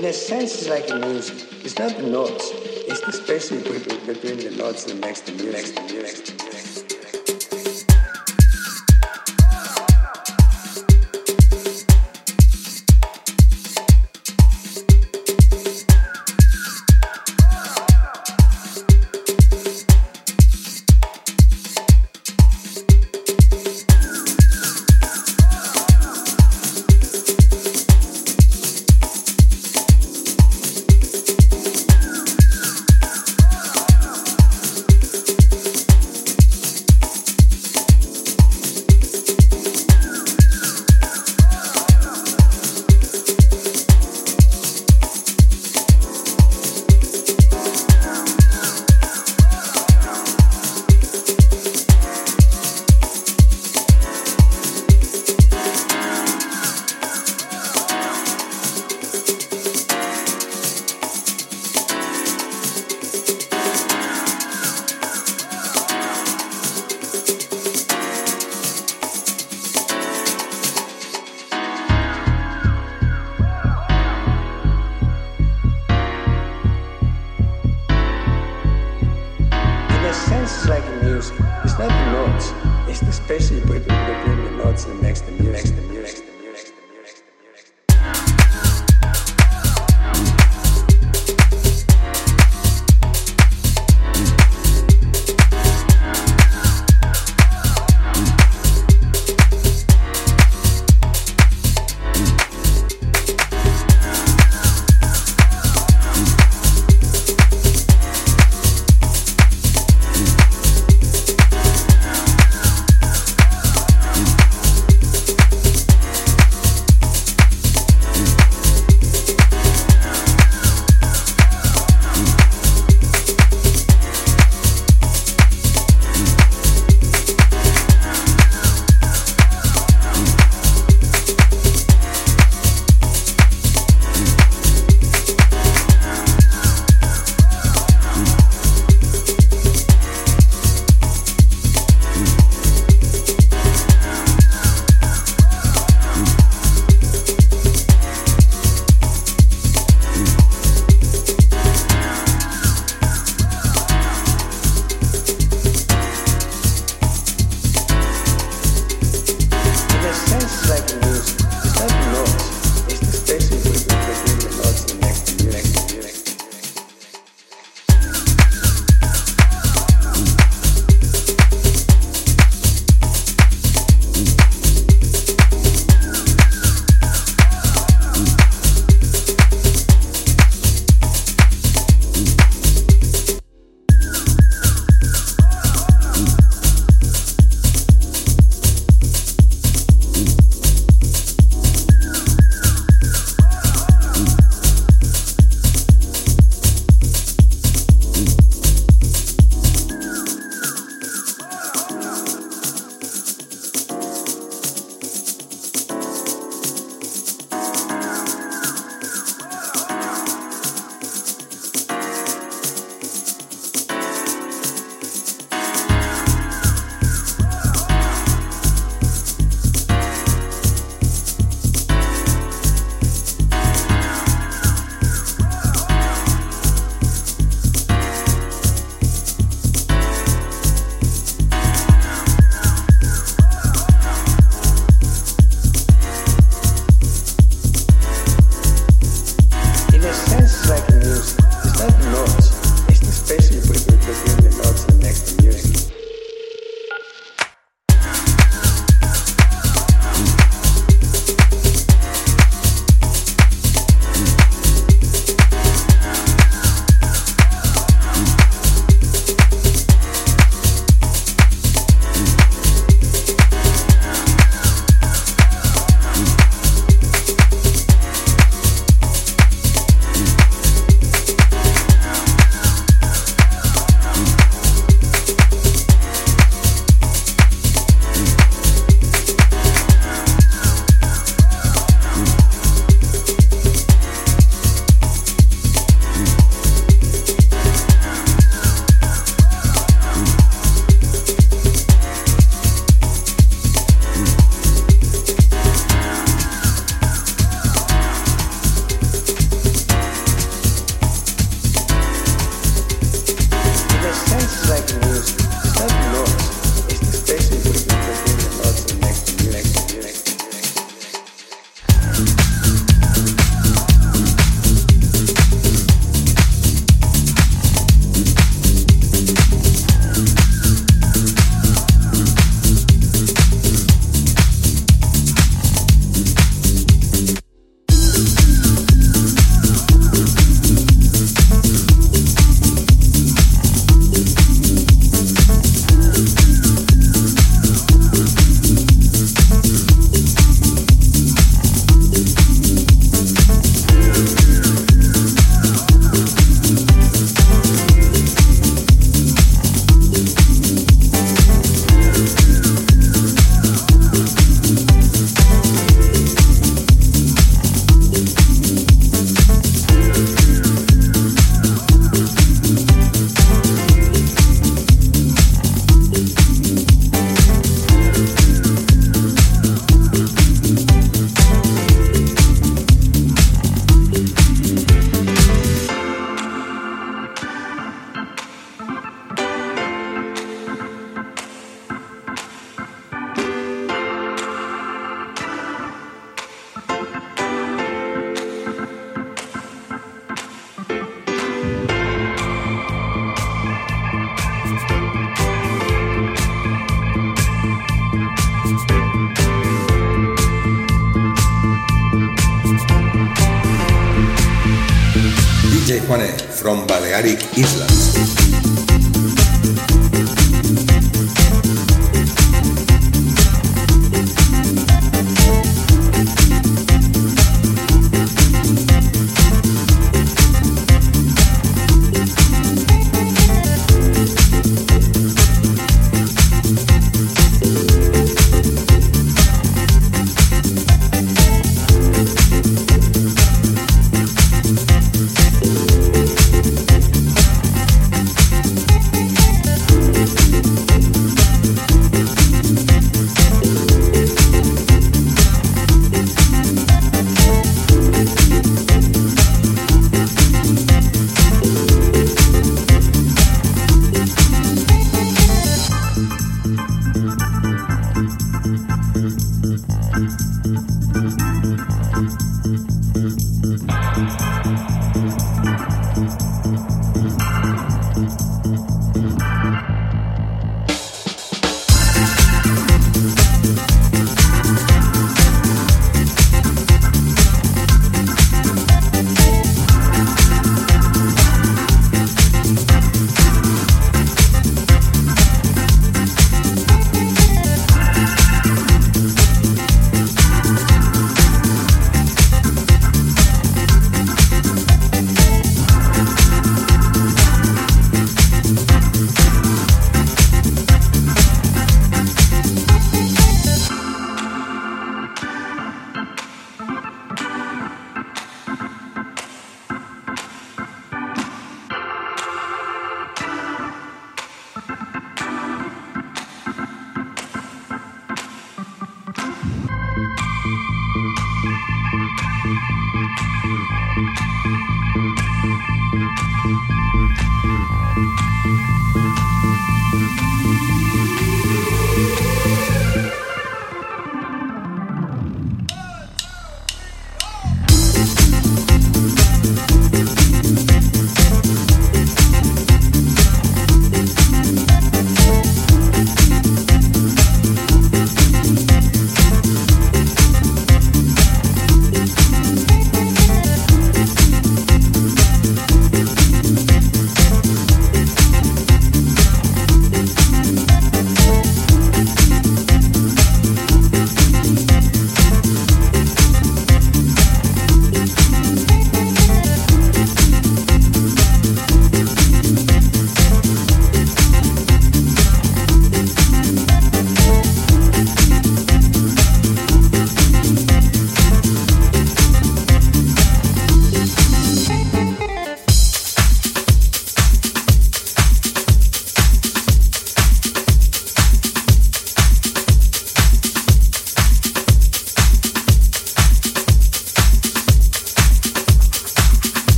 In a sense, it's like music. It's not the notes. It's the space between the notes that makes the music. Makes the music.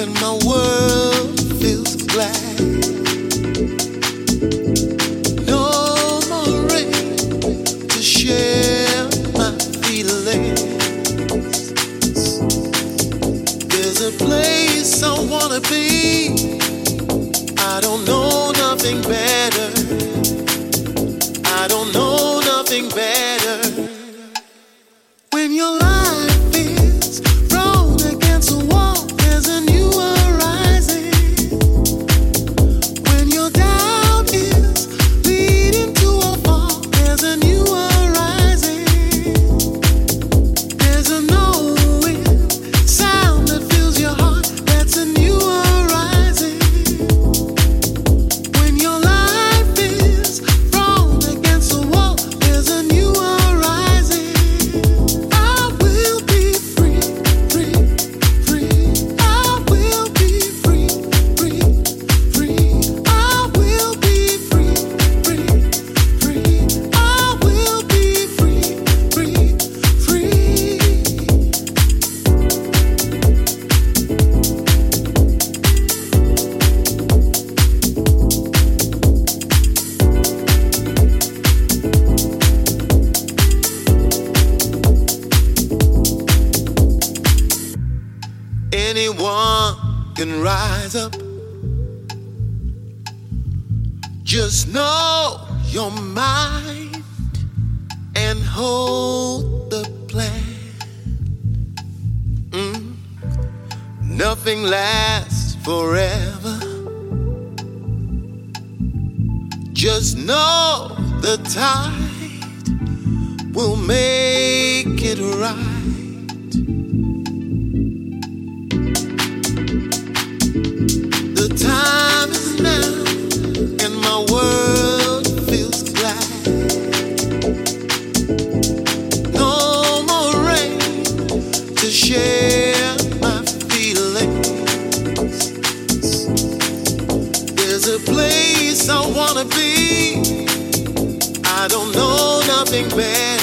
Place I wanna be. I all the tide will make it right. The time is now, and my world feels glad. No more rain to share my feelings. There's a place I wanna be don't know nothing better.